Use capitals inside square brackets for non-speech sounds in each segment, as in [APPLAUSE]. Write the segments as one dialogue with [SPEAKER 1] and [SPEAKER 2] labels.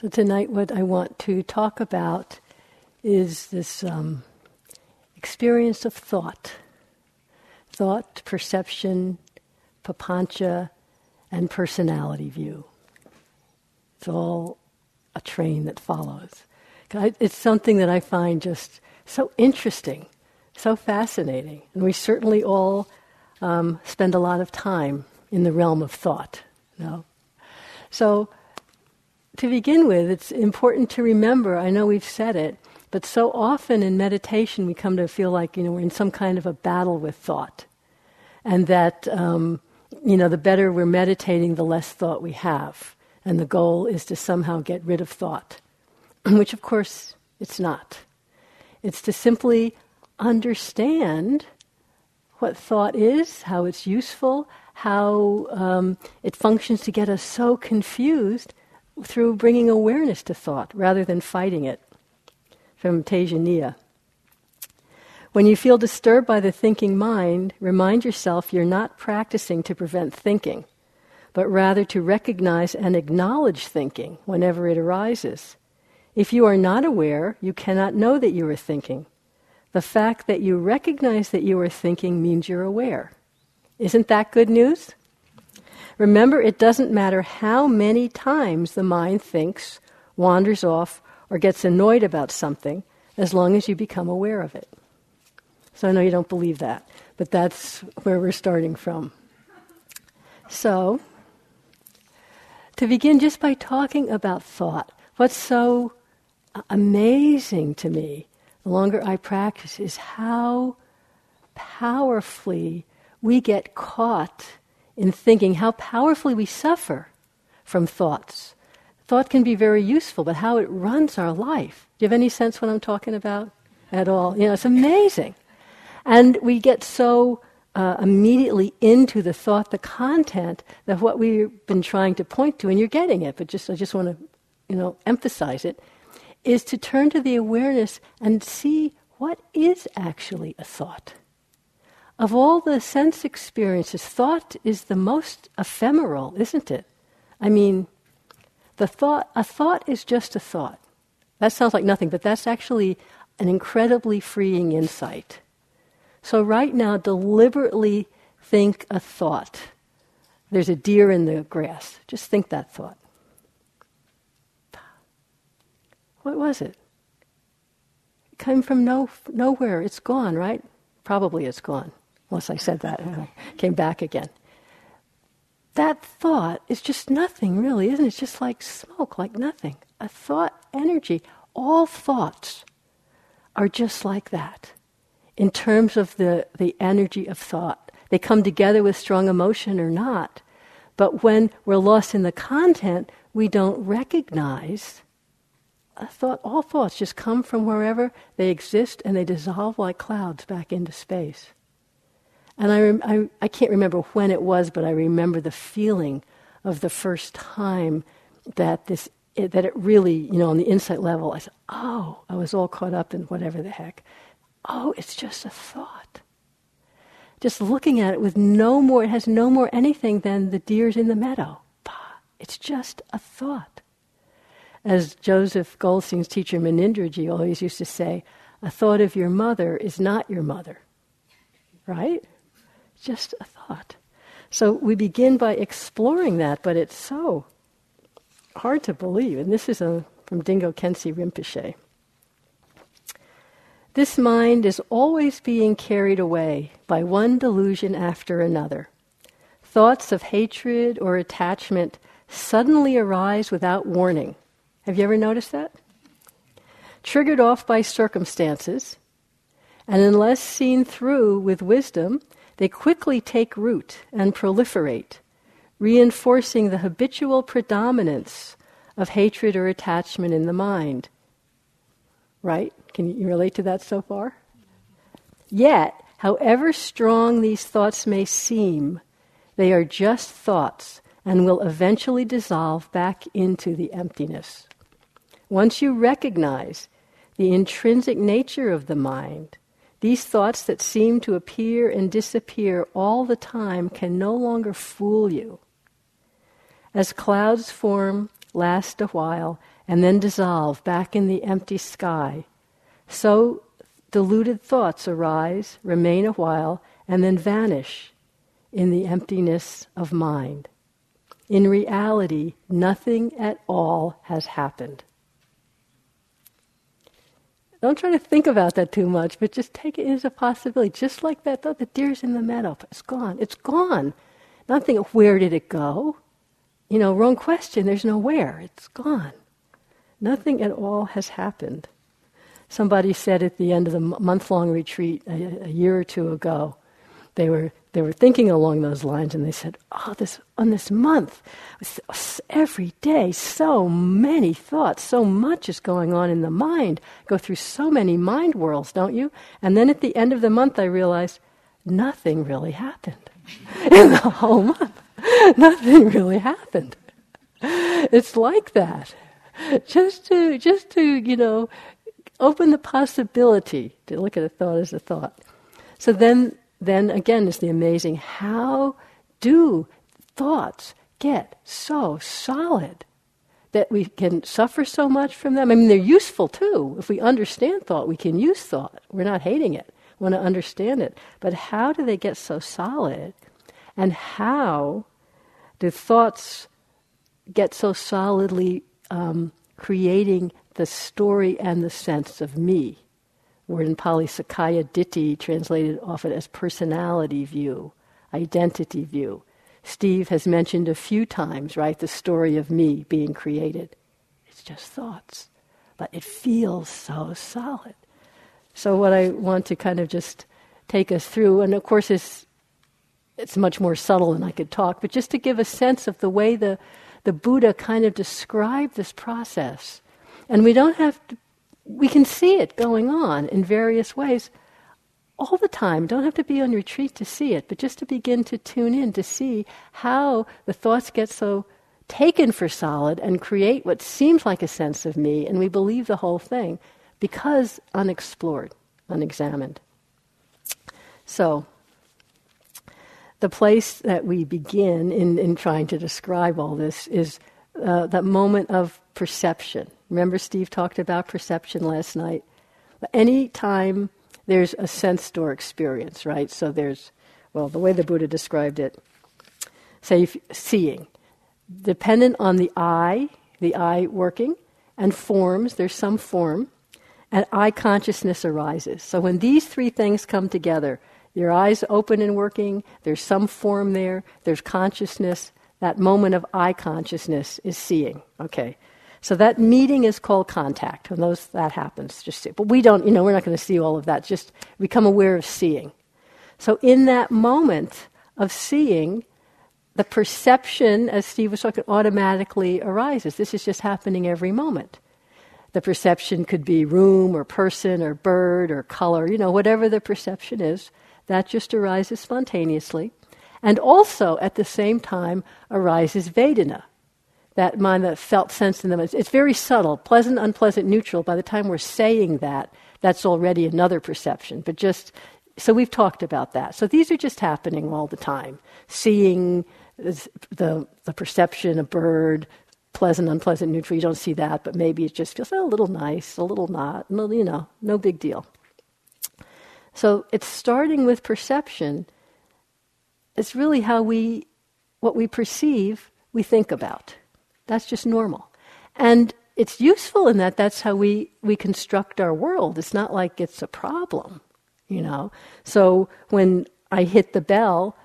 [SPEAKER 1] So, tonight, what I want to talk about is this um, experience of thought thought, perception, papancha, and personality view. It's all a train that follows. It's something that I find just so interesting, so fascinating. And we certainly all um, spend a lot of time in the realm of thought. You know? So, to begin with, it's important to remember I know we've said it, but so often in meditation we come to feel like you know, we're in some kind of a battle with thought. And that, um, you know, the better we're meditating, the less thought we have. And the goal is to somehow get rid of thought, [CLEARS THROAT] which of course it's not. It's to simply understand what thought is, how it's useful, how um, it functions to get us so confused through bringing awareness to thought rather than fighting it. From Tejaniya. When you feel disturbed by the thinking mind, remind yourself you're not practicing to prevent thinking, but rather to recognize and acknowledge thinking whenever it arises. If you are not aware, you cannot know that you are thinking. The fact that you recognize that you are thinking means you're aware. Isn't that good news? Remember, it doesn't matter how many times the mind thinks, wanders off, or gets annoyed about something, as long as you become aware of it. So I know you don't believe that, but that's where we're starting from. So, to begin just by talking about thought, what's so amazing to me, the longer I practice, is how powerfully we get caught in thinking, how powerfully we suffer from thoughts. Thought can be very useful, but how it runs our life. Do you have any sense what I'm talking about at all? You know, it's amazing. And we get so uh, immediately into the thought, the content, that what we've been trying to point to, and you're getting it, but just I just want to, you know, emphasize it, is to turn to the awareness and see what is actually a thought of all the sense experiences, thought is the most ephemeral, isn't it? I mean, the thought, a thought is just a thought. That sounds like nothing, but that's actually an incredibly freeing insight. So, right now, deliberately think a thought. There's a deer in the grass. Just think that thought. What was it? It came from no, nowhere. It's gone, right? Probably it's gone. Unless I said that I came back again. That thought is just nothing, really, isn't it? It's just like smoke, like nothing. A thought energy. All thoughts are just like that in terms of the, the energy of thought. They come together with strong emotion or not. But when we're lost in the content, we don't recognize a thought. All thoughts just come from wherever they exist and they dissolve like clouds back into space. And I, rem- I, I can't remember when it was, but I remember the feeling of the first time that this it, that it really, you know, on the insight level, I said, "Oh, I was all caught up in whatever the heck. Oh, it's just a thought." Just looking at it with no more, it has no more anything than the deers in the meadow. Bah, It's just a thought. As Joseph Goldstein's teacher Munindraji always used to say, a thought of your mother is not your mother. Right? Just a thought. So we begin by exploring that, but it's so hard to believe. And this is a, from Dilgo Khyentse Rinpoche. This mind is always being carried away by one delusion after another. Thoughts of hatred or attachment suddenly arise without warning. Have you ever noticed that? Triggered off by circumstances, and unless seen through with wisdom, they quickly take root and proliferate, reinforcing the habitual predominance of hatred or attachment in the mind. Right? Can you relate to that so far? Yet, however strong these thoughts may seem, they are just thoughts and will eventually dissolve back into the emptiness. Once you recognize the intrinsic nature of the mind, these thoughts that seem to appear and disappear all the time can no longer fool you. As clouds form, last a while, and then dissolve back in the empty sky. So deluded thoughts arise, remain a while, and then vanish in the emptiness of mind. In reality, nothing at all has happened. Don't try to think about that too much, but just take it as a possibility. Just like that thought, the deer's in the meadow. It's gone. It's gone. Not Nothing, where did it go? You know, wrong question. There's no where. It's gone. Nothing at all has happened. Somebody said at the end of the month long retreat a, a year or two ago, they were they were thinking along those lines, and they said, "Oh, this on this month, every day, so many thoughts, so much is going on in the mind. Go through so many mind worlds, don't you?" And then at the end of the month, I realized nothing really happened [LAUGHS] in the whole month. [LAUGHS] nothing really happened. It's like that. Just to just to you know, open the possibility to look at a thought as a thought. So then then again is the amazing how do thoughts get so solid that we can suffer so much from them? I mean, they're useful too. If we understand thought, we can use thought. We're not hating it, we want to understand it. But how do they get so solid? And how do thoughts get so solidly um, creating the story and the sense of me? Word in Pali Sakkaya Ditthi, translated often as personality view, identity view. Steve has mentioned a few times, right, the story of me being created. It's just thoughts, but it feels so solid. So, what I want to kind of just take us through, and of course, it's, it's much more subtle than I could talk, but just to give a sense of the way the, the Buddha kind of described this process. And we don't have to we can see it going on in various ways all the time. Don't have to be on retreat to see it, but just to begin to tune in to see how the thoughts get so taken for solid and create what seems like a sense of me, and we believe the whole thing because unexplored, unexamined. So, the place that we begin in, in trying to describe all this is uh, that moment of perception. Remember, Steve talked about perception last night? Any time there's a sense door experience, right? So there's, well, the way the Buddha described it, say seeing, dependent on the eye, the eye working, and forms, there's some form, and eye consciousness arises. So when these three things come together, your eyes open and working, there's some form there, there's consciousness, that moment of eye consciousness is seeing. Okay. So that meeting is called contact when those that happens. Just but we don't, you know, we're not going to see all of that. Just become aware of seeing. So in that moment of seeing, the perception, as Steve was talking, automatically arises. This is just happening every moment. The perception could be room or person or bird or color, you know, whatever the perception is, that just arises spontaneously. And also, at the same time, arises Vedana, that mind, that felt sense in them. It's, it's very subtle, pleasant, unpleasant, neutral. By the time we're saying that, that's already another perception. But just, so we've talked about that. So these are just happening all the time. Seeing the, the perception, a bird, pleasant, unpleasant, neutral, you don't see that, but maybe it just feels oh, a little nice, a little not, you know, no big deal. So it's starting with perception. It's really how we, what we perceive, we think about. That's just normal. And it's useful in that that's how we, we construct our world. It's not like it's a problem, you know. So when I hit the bell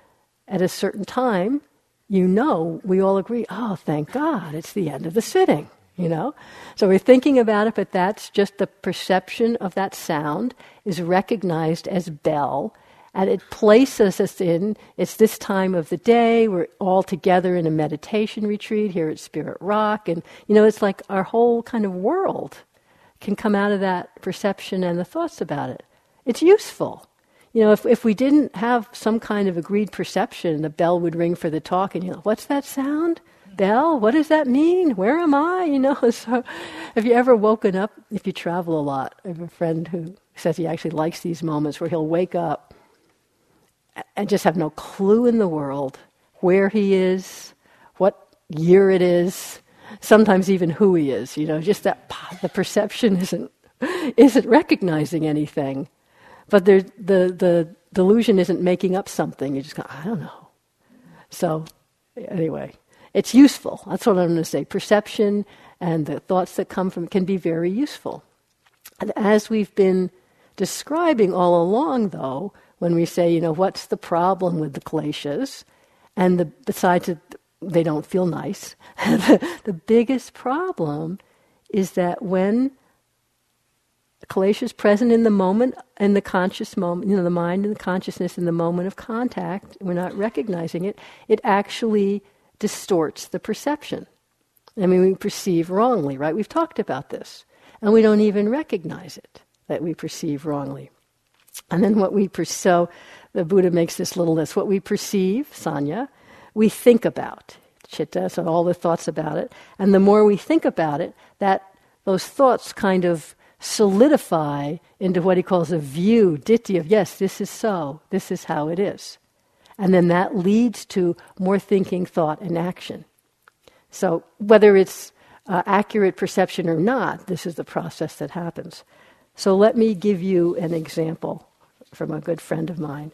[SPEAKER 1] at a certain time, you know, we all agree, oh, thank God, it's the end of the sitting, you know? So we're thinking about it, but that's just the perception of that sound is recognized as bell and it places us in it's this time of the day we're all together in a meditation retreat here at spirit rock. And you know it's like our whole kind of world can come out of that perception and the thoughts about it. It's useful. You know if, if we didn't have some kind of agreed perception the bell would ring for the talk and you know what's that sound? Bell? What does that mean? Where am i? [LAUGHS] You know so have you ever woken up if you travel a lot i have a friend who says he actually likes these moments where he'll wake up and just have no clue in the world where he is, what year it is, sometimes even who he is. You know, just that the perception isn't isn't recognizing anything, but the the delusion isn't making up something. You just go, I don't know. So anyway, it's useful. That's what I'm going to say. Perception and the thoughts that come from it can be very useful. And as we've been describing all along, though, when we say, you know, what's the problem with the kleshas, and the, besides that they don't feel nice, the, [LAUGHS] the biggest problem is that when klesha is present in the moment, in the conscious moment, you know, the mind and the consciousness in the moment of contact, we're not recognizing it, it actually distorts the perception. I mean, we perceive wrongly, right? We've talked about this. And we don't even recognize it, that we perceive wrongly. And then what we perceive, so the Buddha makes this little list. What we perceive, sanya, we think about, chitta, so all the thoughts about it. And the more we think about it, that those thoughts kind of solidify into what he calls a view, ditthi of, yes, this is so, this is how it is. And then that leads to more thinking, thought, and action. So whether it's uh, accurate perception or not, this is the process that happens. So let me give you an example from a good friend of mine.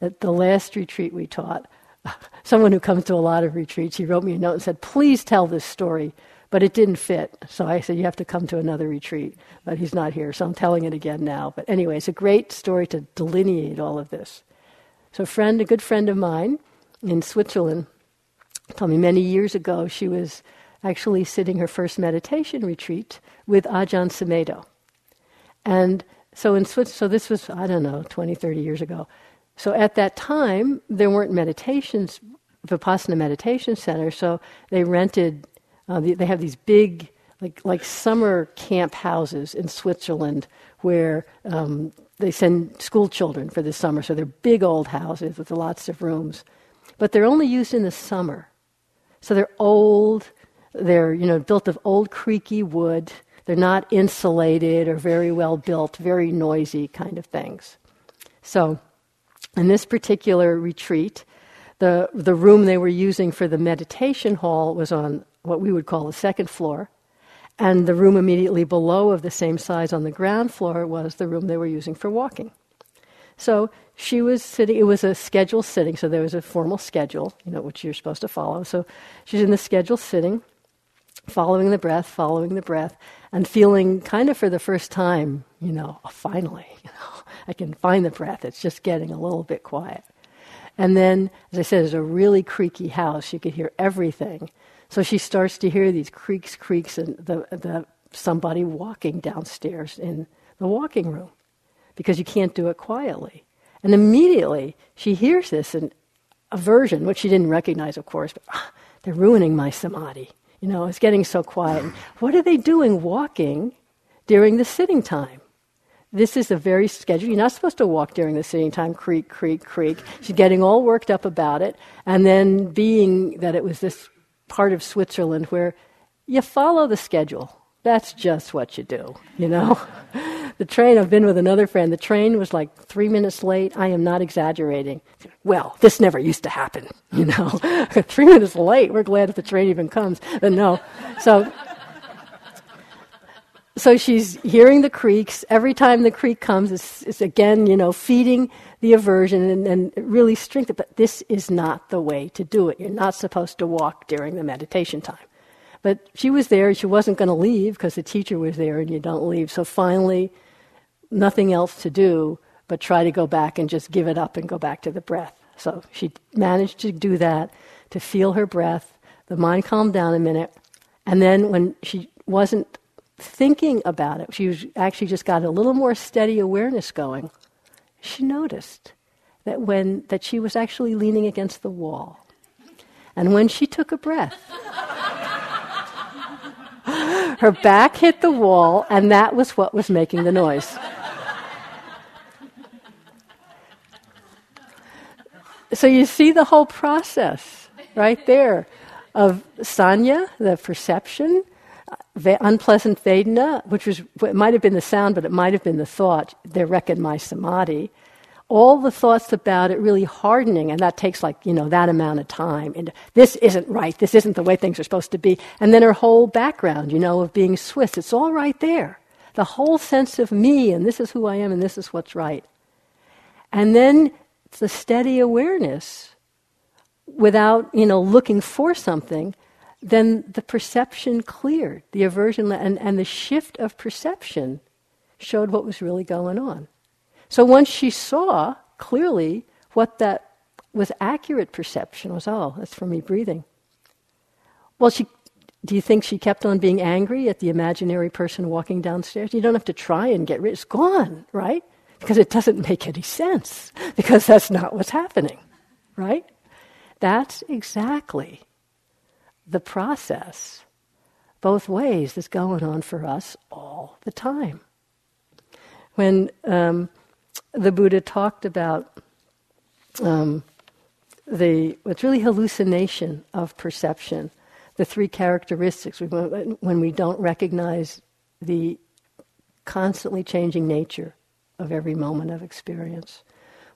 [SPEAKER 1] At the last retreat we taught, [LAUGHS] someone who comes to a lot of retreats, he wrote me a note and said, Please tell this story. But it didn't fit. So I said, You have to come to another retreat. But he's not here, so I'm telling it again now. But anyway, it's a great story to delineate all of this. So, a friend, a good friend of mine in Switzerland, told me many years ago she was actually sitting her first meditation retreat with Ajahn Sumedho. And so in Switzerland, so this was, I don't know, 20, 30 years ago. So at that time, there weren't meditations, Vipassana meditation centers, so they rented, uh, they have these big, like, like summer camp houses in Switzerland where um, they send school children for the summer. So they're big old houses with lots of rooms. But they're only used in the summer. So they're old, they're, you know, built of old creaky wood. They're not insulated or very well built, very noisy kind of things. So, in this particular retreat, the, the room they were using for the meditation hall was on what we would call the second floor. And the room immediately below, of the same size on the ground floor, was the room they were using for walking. So she was sitting, it was a scheduled sitting, so there was a formal schedule, you know, which you're supposed to follow. So she's in the scheduled sitting, following the breath, following the breath, and feeling kind of for the first time, you know, oh, finally, [LAUGHS] you know, I can find the breath. It's just getting a little bit quiet. And then, as I said, it's a really creaky house. You could hear everything. So she starts to hear these creaks, creaks, and the, the somebody walking downstairs in the walking room because you can't do it quietly. And immediately she hears this and aversion, which she didn't recognize, of course, but ah, they're ruining my samadhi. You know, it's getting so quiet. what are they doing walking during the sitting time? This is a very scheduled. You're not supposed to walk during the sitting time, creak, creak, creak. She's getting all worked up about it. And then, being that it was this part of Switzerland where you follow the schedule, that's just what you do, you know? [LAUGHS] the train, I've been with another friend, the train was like three minutes late. I am not exaggerating. Well, this never used to happen, [LAUGHS] you know. [LAUGHS] three minutes late, we're glad if the train even comes. But no. So, so she's hearing the creaks. Every time the creak comes, it's, it's again, you know, feeding the aversion and, and really strengthen. But this is not the way to do it. You're not supposed to walk during the meditation time. But she was there. She wasn't going to leave because the teacher was there, and you don't leave. So finally, nothing else to do but try to go back and just give it up and go back to the breath. So she managed to do that, to feel her breath. The mind calmed down a minute. And then when she wasn't thinking about it, she was actually just got a little more steady awareness going. She noticed that when that she was actually leaning against the wall. And when she took a breath, her back hit the wall, and that was what was making the noise. So you see the whole process right there of sanya, the perception, unpleasant vedana, which was it might have been the sound, but it might have been the thought. They reckon my samadhi. All the thoughts about it really hardening, and that takes like, you know, that amount of time. And this isn't right, this isn't the way things are supposed to be. And then her whole background, you know, of being Swiss, it's all right there. The whole sense of me, and this is who I am, and this is what's right. And then the steady awareness without, you know, looking for something, then the perception cleared, the aversion, and, and the shift of perception showed what was really going on. So once she saw clearly what that was accurate perception was, oh, that's for me breathing. Well, she, do you think she kept on being angry at the imaginary person walking downstairs? You don't have to try and get rid. It's gone, right? Because it doesn't make any sense. Because that's not what's happening, right? That's exactly the process, both ways, that's going on for us all the time. When um, the Buddha talked about um, the what's really hallucination of perception, the three characteristics when we don't recognize the constantly changing nature of every moment of experience.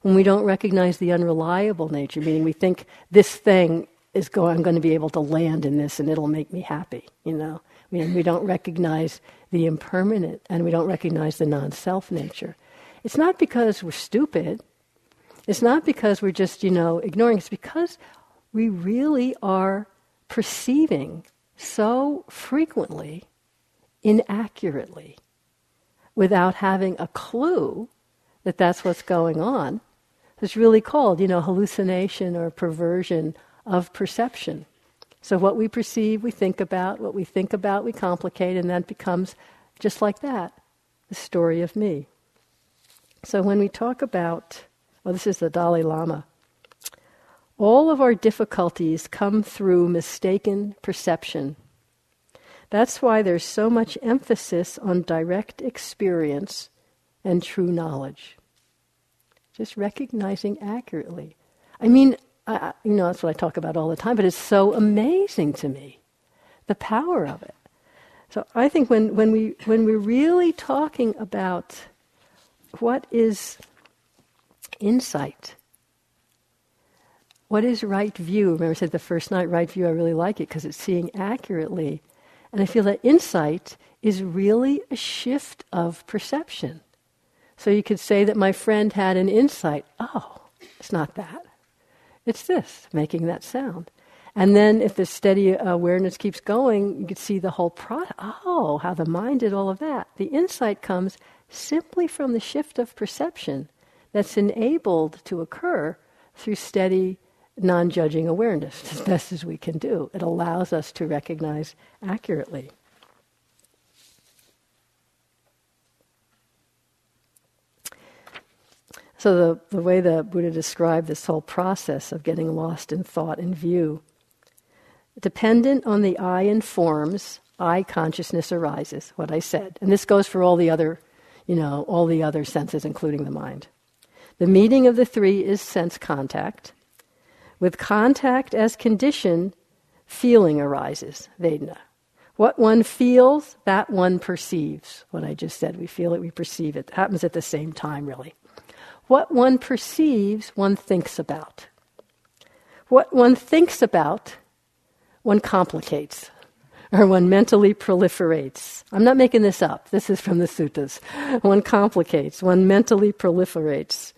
[SPEAKER 1] When we don't recognize the unreliable nature, meaning we think this thing is going, I'm going to be able to land in this and it'll make me happy, you know. I mean, we don't recognize the impermanent and we don't recognize the non self nature. It's not because we're stupid. It's not because we're just, you know, ignoring. It's because we really are perceiving so frequently inaccurately without having a clue that that's what's going on. It's really called, you know, hallucination or perversion of perception. So what we perceive, we think about. What we think about, we complicate, and then becomes just like that the story of me. So when we talk about, well, this is the Dalai Lama, all of our difficulties come through mistaken perception. That's why there's so much emphasis on direct experience and true knowledge. Just recognizing accurately. I mean, I, you know, that's what I talk about all the time, but it's so amazing to me, the power of it. So I think when, when, we, when we're really talking about what is insight? What is right view? Remember, I said the first night, right view, I really like it because it's seeing accurately. And I feel that insight is really a shift of perception. So you could say that my friend had an insight. Oh, it's not that. It's this, making that sound. And then if the steady awareness keeps going, you could see the whole process. Oh, how the mind did all of that. The insight comes simply from the shift of perception that's enabled to occur through steady, non judging awareness, as best as we can do. It allows us to recognize accurately. So, the, the way the Buddha described this whole process of getting lost in thought and view, dependent on the eye and forms, eye consciousness arises, what I said. And this goes for all the other you know, all the other senses, including the mind. The meeting of the three is sense contact. With contact as condition, feeling arises, Vedana. What one feels, that one perceives. What I just said, we feel it, we perceive it. it happens at the same time, really. What one perceives, one thinks about. What one thinks about, one complicates or one mentally proliferates. I'm not making this up. This is from the suttas. One complicates, one mentally proliferates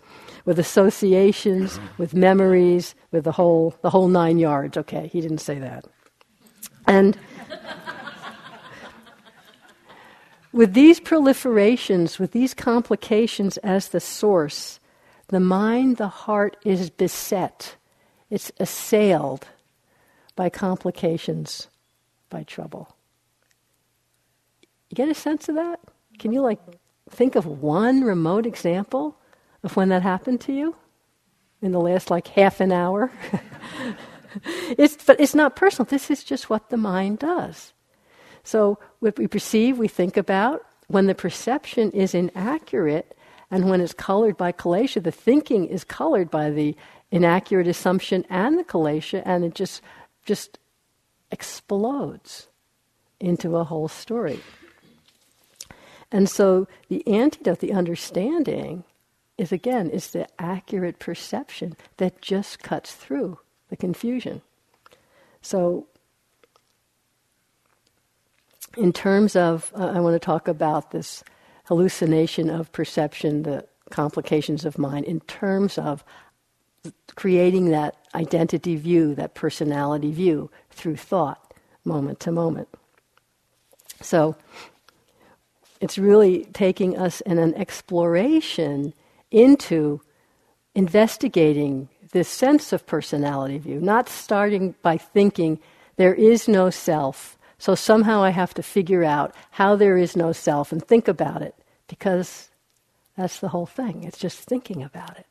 [SPEAKER 1] with associations, with memories, with the whole the whole nine yards. Okay, he didn't say that. And with these proliferations, with these complications as the source, the mind, the heart is beset. It's assailed by complications by trouble. You get a sense of that? Can you like think of one remote example of when that happened to you in the last like half an hour? [LAUGHS] it's, but it's not personal. This is just what the mind does. So what we perceive, we think about. When the perception is inaccurate, and when it's colored by kilesha, the thinking is colored by the inaccurate assumption and the kilesha, and it just just explodes into a whole story. And so the antidote, the understanding, is again is the accurate perception that just cuts through the confusion. So, in terms of, uh, I want to talk about this hallucination of perception, the complications of mind, in terms of creating that identity view, that personality view through thought, moment to moment. So, it's really taking us in an exploration into investigating this sense of personality view, not starting by thinking there is no self, so somehow I have to figure out how there is no self and think about it, because that's the whole thing. It's just thinking about it.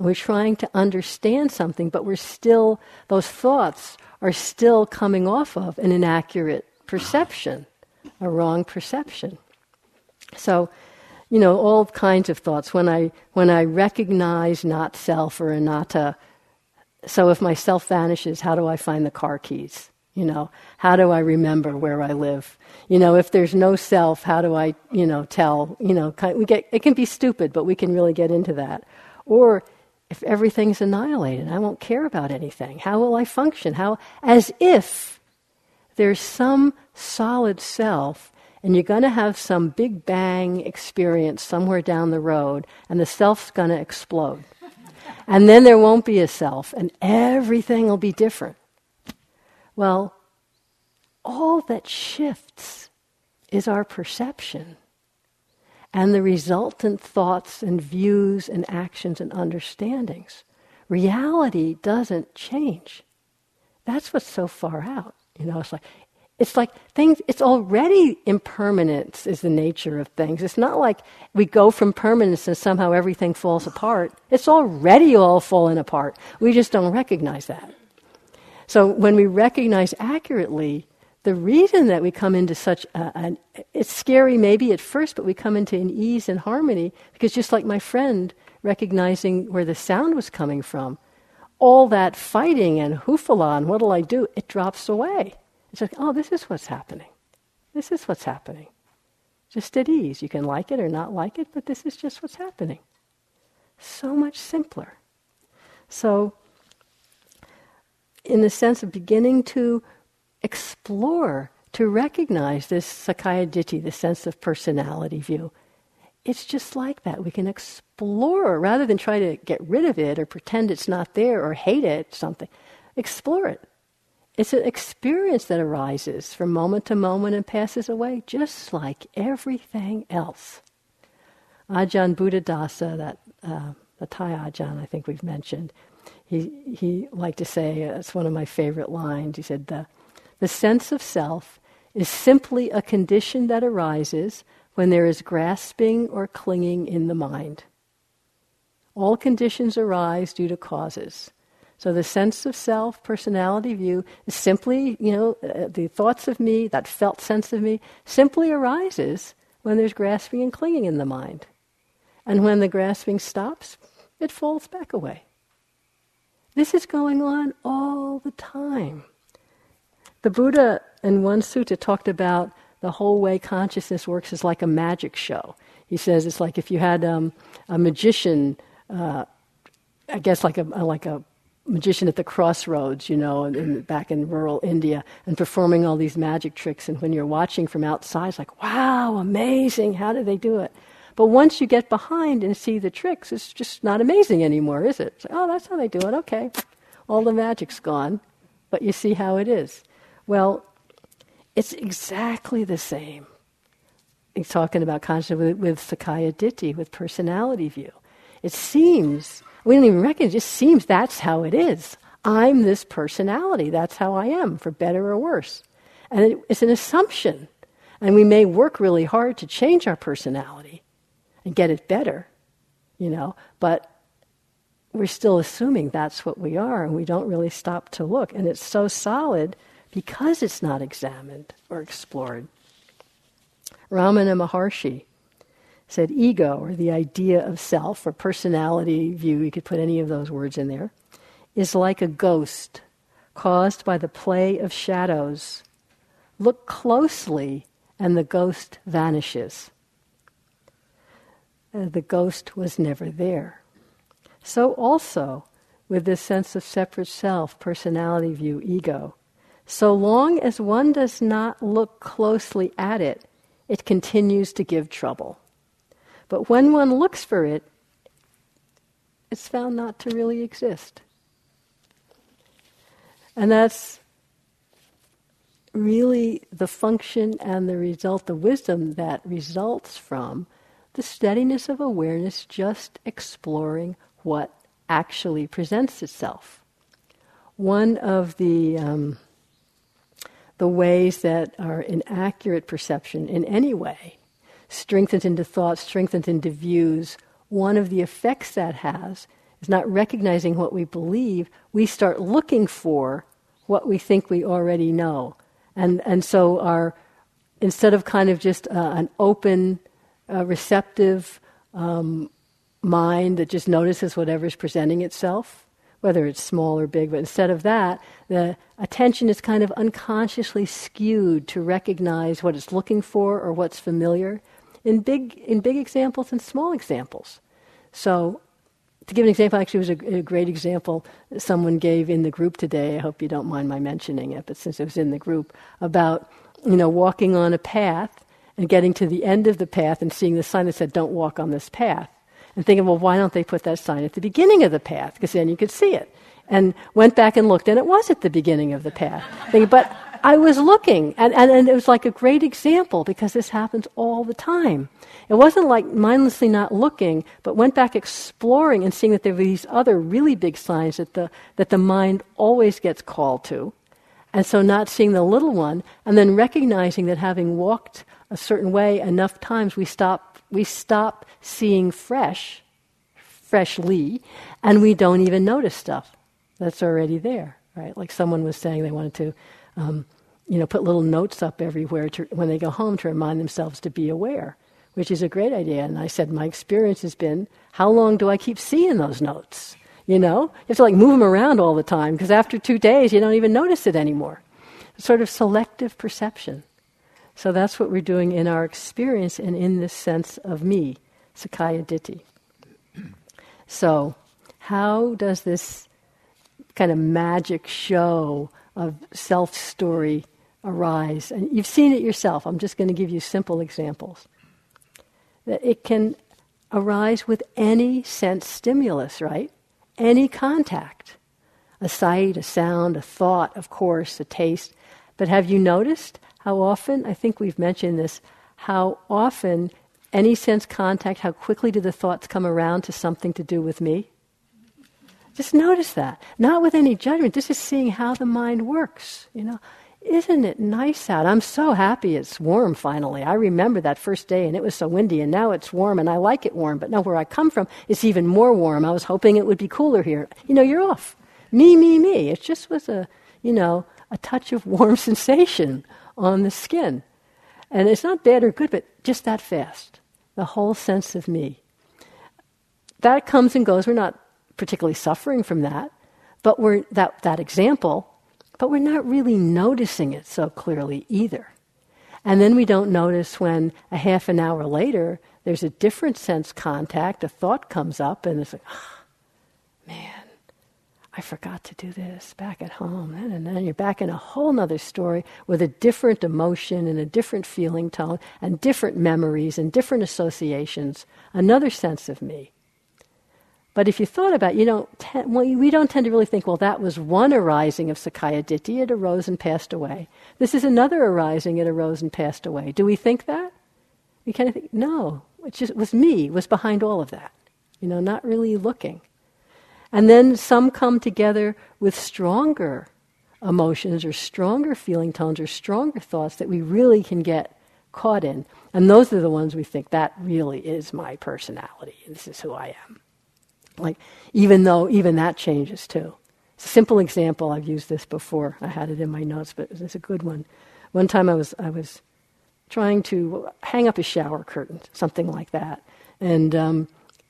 [SPEAKER 1] We're trying to understand something, but we're still, those thoughts are still coming off of an inaccurate perception, a wrong perception. So, you know, all kinds of thoughts. When I when I recognize not self or anatta, so if my self vanishes, how do I find the car keys? You know, how do I remember where I live? You know, if there's no self, how do I, you know, tell? You know, we get it can be stupid, but we can really get into that. Or if everything's annihilated, I won't care about anything. How will I function? How as if there's some solid self and you're going to have some big bang experience somewhere down the road, and the self's going to explode. [LAUGHS] and then there won't be a self, and everything will be different. Well, all that shifts is our perception and the resultant thoughts and views and actions and understandings. Reality doesn't change. That's what's so far out. You know, it's like it's like things, it's already impermanence is the nature of things. It's not like we go from permanence and somehow everything falls apart. It's already all fallen apart. We just don't recognize that. So when we recognize accurately, the reason that we come into such a, an, it's scary maybe at first, but we come into an ease and harmony because just like my friend recognizing where the sound was coming from, all that fighting and hoofala and what'll I do, it drops away. It's like, oh, this is what's happening. This is what's happening. Just at ease. You can like it or not like it, but this is just what's happening. So much simpler. So, in the sense of beginning to explore, to recognize this Sakkaya Ditthi, the sense of personality view, it's just like that. We can explore rather than try to get rid of it or pretend it's not there or hate it, something. Explore it. It's an experience that arises from moment to moment and passes away, just like everything else. Ajahn Buddhadasa, that uh, the Thai Ajahn I think we've mentioned, he, he liked to say, uh, it's one of my favorite lines, he said, the, the sense of self is simply a condition that arises when there is grasping or clinging in the mind. All conditions arise due to causes. So the sense of self, personality view, is simply, you know, uh, the thoughts of me, that felt sense of me, simply arises when there's grasping and clinging in the mind. And when the grasping stops, it falls back away. This is going on all the time. The Buddha in one sutta talked about the whole way consciousness works is like a magic show. He says it's like if you had um, a magician, uh, I guess like a like a magician at the crossroads, you know, in, back in rural India, and performing all these magic tricks. And when you're watching from outside, it's like, wow, amazing! How do they do it? But once you get behind and see the tricks, it's just not amazing anymore, is it? Like, oh, that's how they do it. Okay, all the magic's gone, but you see how it is. Well, it's exactly the same. He's talking about consciousness with, with Sakkaya Ditthi, with personality view. It seems we don't even recognize it. It just seems that's how it is. I'm this personality. That's how I am, for better or worse. And it, it's an assumption. And we may work really hard to change our personality and get it better, you know, but we're still assuming that's what we are, and we don't really stop to look. And it's so solid because it's not examined or explored. Ramana Maharshi said ego, or the idea of self, or personality view, you could put any of those words in there, is like a ghost caused by the play of shadows. Look closely, and the ghost vanishes. uh, the ghost was never there. So also with this sense of separate self, personality view, ego. So long as one does not look closely at it, it continues to give trouble. But when one looks for it, it's found not to really exist. And that's really the function and the result, the wisdom that results from the steadiness of awareness just exploring what actually presents itself. One of the um, the ways that our inaccurate perception in any way strengthened into thoughts, strengthened into views, one of the effects that has is not recognizing what we believe, we start looking for what we think we already know. And, and so our, instead of kind of just uh, an open, uh, receptive um, mind that just notices whatever's presenting itself, whether it's small or big, but instead of that, the attention is kind of unconsciously skewed to recognize what it's looking for or what's familiar in big, in big examples and small examples. So, to give an example, actually, was a, a great example someone gave in the group today. I hope you don't mind my mentioning it, but since it was in the group, about you know walking on a path and getting to the end of the path and seeing the sign that said "Don't walk on this path," and thinking, well, why don't they put that sign at the beginning of the path? Because then you could see it. And went back and looked, and it was at the beginning of the path. But I was looking, and, and, and it was like a great example because this happens all the time. It wasn't like mindlessly not looking, but went back exploring and seeing that there were these other really big signs that the, that the mind always gets called to. And so not seeing the little one, and then recognizing that having walked a certain way enough times, we stop we stop seeing fresh, freshly, and we don't even notice stuff that's already there, right? Like someone was saying they wanted to, um, you know, put little notes up everywhere to, when they go home to remind themselves to be aware, which is a great idea. And I said, my experience has been, how long do I keep seeing those notes? You know, you have to like move them around all the time because after two days you don't even notice it anymore. Sort of selective perception. So that's what we're doing in our experience and in this sense of me, Sakkaya Ditthi. [CLEARS THROAT] So, how does this kind of magic show of self story arise? And you've seen it yourself. I'm just going to give you simple examples. That it can arise with any sense stimulus, right? Any contact. A sight, a sound, a thought, of course, a taste. But have you noticed how often, I think we've mentioned this, how often any sense contact, how quickly do the thoughts come around to something to do with me? Just notice that. Not with any judgment, just seeing how the mind works. You know, isn't it nice out? I'm so happy it's warm finally. I remember that first day and it was so windy and now it's warm and I like it warm, but now where I come from it's even more warm. I was hoping it would be cooler here. You know, you're off. Me, me, me. It just was a, you know, a touch of warm [LAUGHS] sensation on the skin. And it's not bad or good, but just that fast. The whole sense of me. That comes and goes. We're not particularly suffering from that, but we're that, that example, but we're not really noticing it so clearly either. And then we don't notice when a half an hour later there's a different sense contact, a thought comes up, and it's like, oh, man, I forgot to do this back at home. And then you're back in a whole other story with a different emotion and a different feeling tone and different memories and different associations, another sense of me. But if you thought about it, you don't well, we don't tend to really think, well, that was one arising of Sakkaya Ditthi, it arose and passed away. This is another arising, it arose and passed away. Do we think that? We kind of think, no, it just was me, was behind all of that. You know, not really looking. And then some come together with stronger emotions or stronger feeling tones or stronger thoughts that we really can get caught in. And those are the ones we think that really is my personality. This is who I am. Like, even though even that changes too. It's a simple example, I've used this before. I had it in my notes, but it's a good one. One time I was, I was trying to hang up a shower curtain, something like that. And um,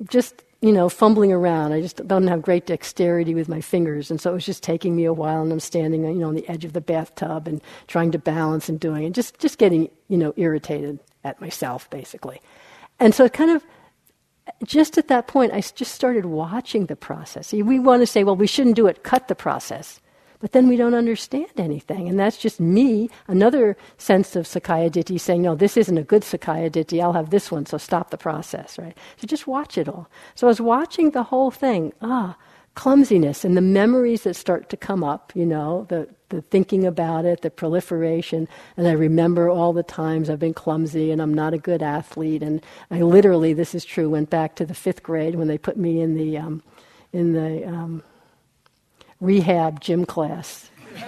[SPEAKER 1] just you know, fumbling around. I just don't have great dexterity with my fingers, and so it was just taking me a while. And I'm standing, you know, on the edge of the bathtub and trying to balance and doing, and just just getting, you know, irritated at myself basically. And so it kind of just at that point, I just started watching the process. We want to say, well, we shouldn't do it, cut the process. But then we don't understand anything. And that's just me, another sense of Sakkaya Ditthi saying, no, this isn't a good Sakkaya Ditthi, I'll have this one, so stop the process, right? So just watch it all. So I was watching the whole thing. Ah, clumsiness and the memories that start to come up, you know, the, the thinking about it, the proliferation. And I remember all the times I've been clumsy and I'm not a good athlete. And I literally, this is true, went back to the fifth grade when they put me in the, um, in the um, rehab gym class. [LAUGHS]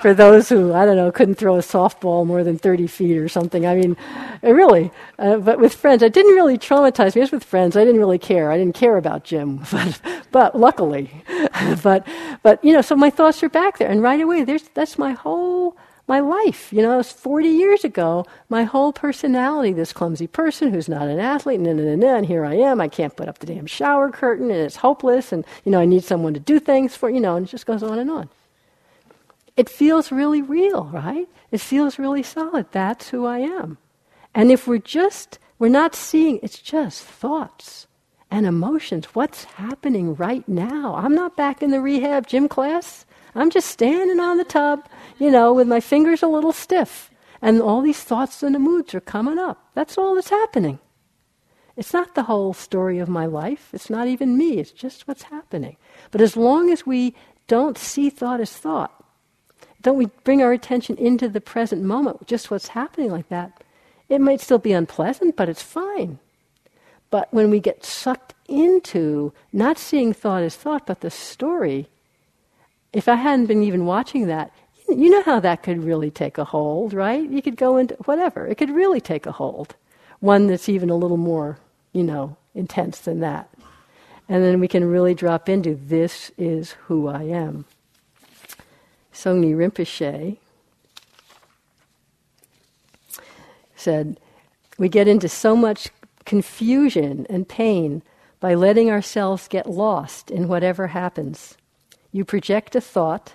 [SPEAKER 1] For those who, I don't know, couldn't throw a softball more than 30 feet or something. I mean, really. Uh, but with friends, it didn't really traumatize me. Just with friends, I didn't really care. I didn't care about gym. [LAUGHS] But, but luckily. [LAUGHS] but, but, you know, so my thoughts are back there. And right away, there's, that's my whole my life. You know, it was 40 years ago, my whole personality, this clumsy person who's not an athlete, and, and, and here I am. I can't put up the damn shower curtain, and it's hopeless, and, you know, I need someone to do things for, you know, and it just goes on and on. It feels really real, right? It feels really solid. That's who I am. And if we're just, we're not seeing, it's just thoughts and emotions. What's happening right now? I'm not back in the rehab gym class. I'm just standing on the tub, you know, with my fingers a little stiff. And all these thoughts and the moods are coming up. That's all that's happening. It's not the whole story of my life. It's not even me. It's just what's happening. But as long as we don't see thought as thought, don't we bring our attention into the present moment, just what's happening like that, it might still be unpleasant, but it's fine. But when we get sucked into not seeing thought as thought, but the story, if I hadn't been even watching that, you know how that could really take a hold, right? You could go into whatever. It could really take a hold. One that's even a little more, you know, intense than that. And then we can really drop into this is who I am. Songni Rinpoche said, We get into so much confusion and pain by letting ourselves get lost in whatever happens. You project a thought,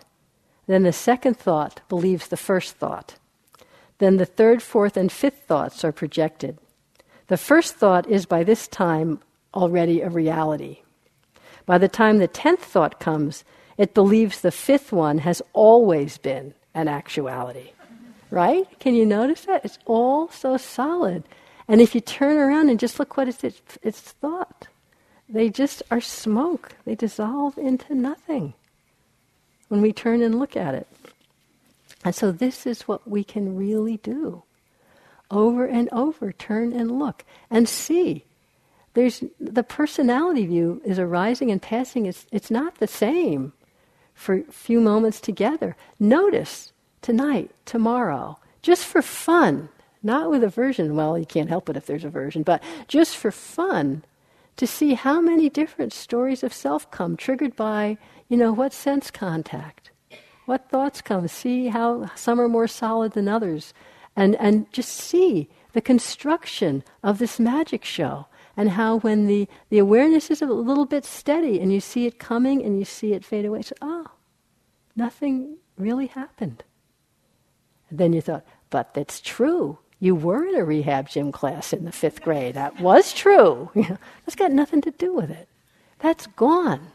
[SPEAKER 1] then the second thought believes the first thought. Then the third, fourth, and fifth thoughts are projected. The first thought is by this time already a reality. By the time the tenth thought comes, it believes the fifth one has always been an actuality. Right? Can you notice that? It's all so solid. And if you turn around and just look what it's, it's, it's thought, they just are smoke. They dissolve into nothing when we turn and look at it. And so this is what we can really do. Over and over, turn and look and see. There's the personality view is arising and passing. It's, it's not the same for a few moments together. Notice tonight, tomorrow, just for fun, not with aversion. Well, you can't help it if there's aversion, but just for fun, to see how many different stories of self come triggered by you know, what sense contact? What thoughts come? See how some are more solid than others. And, and just see the construction of this magic show and how when the, the awareness is a little bit steady and you see it coming and you see it fade away, so, oh, nothing really happened. And then you thought, but that's true. You were in a rehab gym class in the fifth grade. That was true. [LAUGHS] You know, that's got nothing to do with it. That's gone.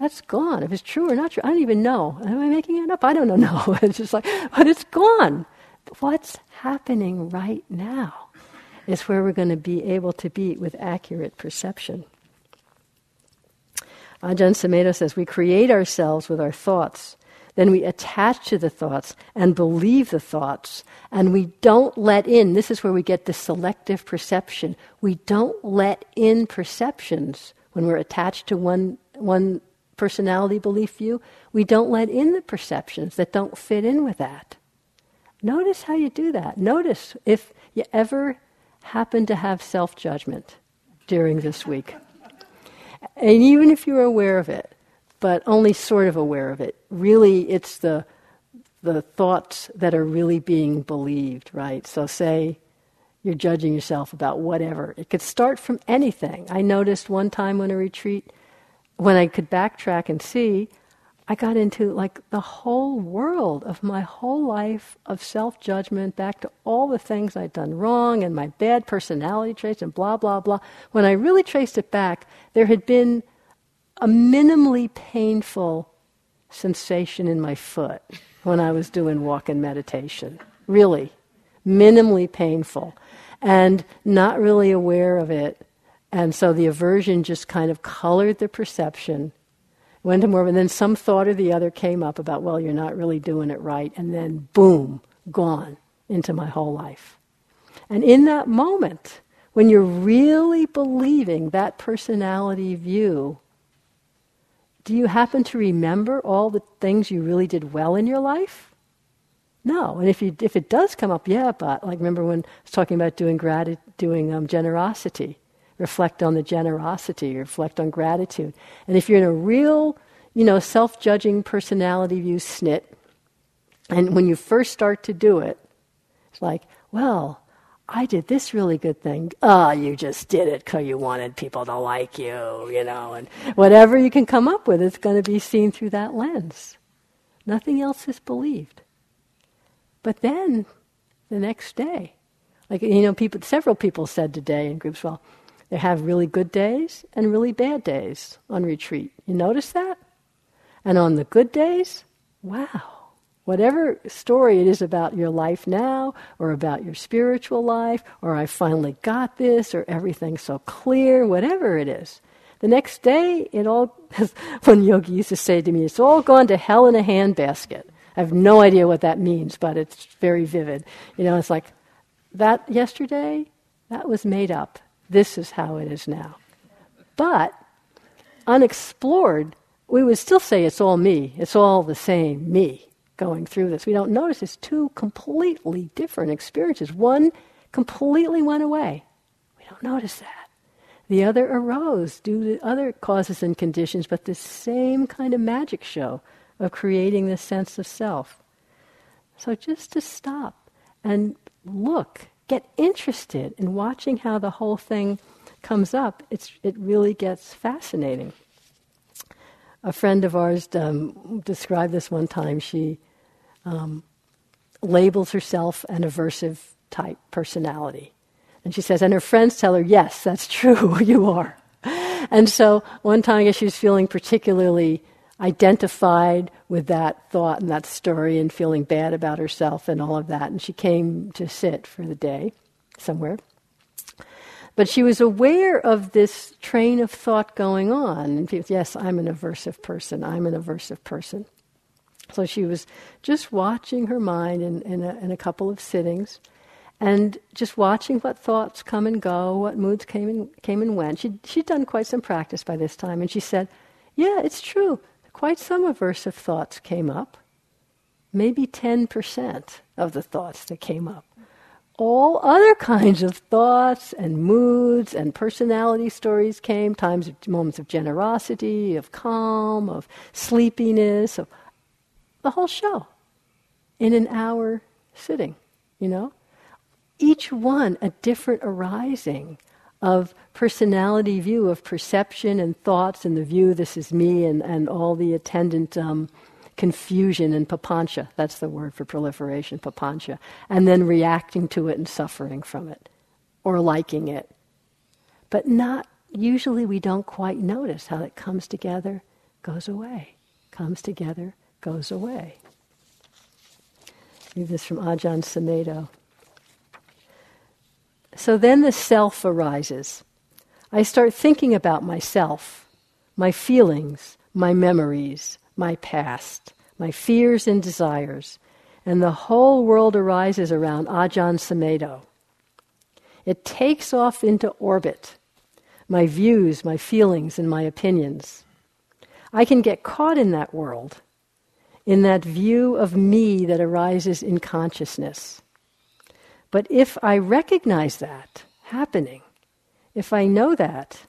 [SPEAKER 1] That's gone. If it's true or not true, I don't even know. Am I making it up? I don't know. No. [LAUGHS] it's just like, but it's gone. What's happening right now is where we're going to be able to be with accurate perception. Ajahn Sumedho says, we create ourselves with our thoughts. Then we attach to the thoughts and believe the thoughts. And we don't let in, this is where we get the selective perception. We don't let in perceptions when we're attached to one, one personality belief view, we don't let in the perceptions that don't fit in with that. Notice how you do that. Notice if you ever happen to have self judgment during this week. And even if you're aware of it, but only sort of aware of it, really it's the, the thoughts that are really being believed, right? So, say you're judging yourself about whatever. It could start from anything. I noticed one time on a retreat, when I could backtrack and see, I got into like the whole world of my whole life of self judgment, back to all the things I'd done wrong and my bad personality traits and blah, blah, blah. When I really traced it back, there had been a minimally painful sensation in my foot when I was doing walk and meditation. Really, minimally painful. And not really aware of it. And so the aversion just kind of colored the perception went to more, and then some thought or the other came up about, well, you're not really doing it right, and then boom, gone into my whole life. And in that moment, when you're really believing that personality view, do you happen to remember all the things you really did well in your life? No. And if, you, if it does come up, yeah, but like remember when I was talking about doing, grati- doing um, generosity reflect on the generosity, reflect on gratitude. And if you're in a real, you know, self judging personality view snit, and when you first start to do it, it's like, well, I did this really good thing. Oh, you just did it because you wanted people to like you, you know, and whatever you can come up with, it's going to be seen through that lens. Nothing else is believed. But then, the next day, like, you know, people, several people said today in groups, well, they have really good days and really bad days on retreat. You notice that? And on the good days, wow. Whatever story it is about your life now, or about your spiritual life, or I finally got this, or everything's so clear, whatever it is. The next day, it all, [LAUGHS] One Yogi used to say to me, it's all gone to hell in a handbasket. I have no idea what that means, but it's very vivid. You know, it's like, that yesterday, that was made up. This is how it is now. But unexplored, we would still say it's all me. It's all the same me going through this. We don't notice it's two completely different experiences. One completely went away. We don't notice that. The other arose due to other causes and conditions, but the same kind of magic show of creating this sense of self. So just to stop and look get interested in watching how the whole thing comes up, it's, it really gets fascinating. A friend of ours um, described this one time. She um, labels herself an aversive type personality. And she says, and her friends tell her, yes, that's true, [LAUGHS] you are. And so one time she was feeling particularly identified with that thought and that story and feeling bad about herself and all of that. And she came to sit for the day somewhere. But she was aware of this train of thought going on. And yes, I'm an aversive person. I'm an aversive person. So she was just watching her mind in, in, a, in a couple of sittings and just watching what thoughts come and go, what moods came and, came and went. She'd, she'd done quite some practice by this time. And she said, Yeah, it's true quite some aversive thoughts came up. Maybe 10% of the thoughts that came up. All other kinds of thoughts and moods and personality stories came, times of moments of generosity, of calm, of sleepiness, of the whole show in an hour sitting, you know? Each one a different arising of personality view of perception and thoughts and the view this is me and, and all the attendant um, confusion and papancha. That's the word for proliferation papancha. And then reacting to it and suffering from it or liking it. But not usually we don't quite notice how it comes together goes away comes together goes away. Read this from ajahn sumedho so then the self arises. I start thinking about myself, my feelings, my memories, my past, my fears and desires, and the whole world arises around Ajahn Sumedho. It takes off into orbit, my views, my feelings, and my opinions. I can get caught in that world, in that view of me that arises in consciousness. But if I recognize that happening, if I know that,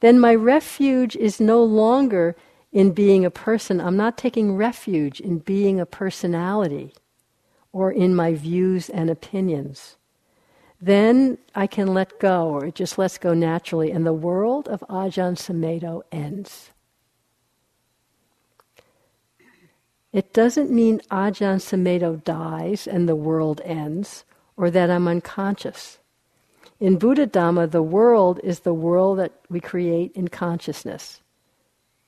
[SPEAKER 1] then my refuge is no longer in being a person. I'm not taking refuge in being a personality or in my views and opinions. Then I can let go, or it just lets go naturally, and the world of Ajahn Sumedho ends. It doesn't mean Ajahn Sumedho dies and the world ends, or that I'm unconscious. In Buddha Dhamma, the world is the world that we create in consciousness.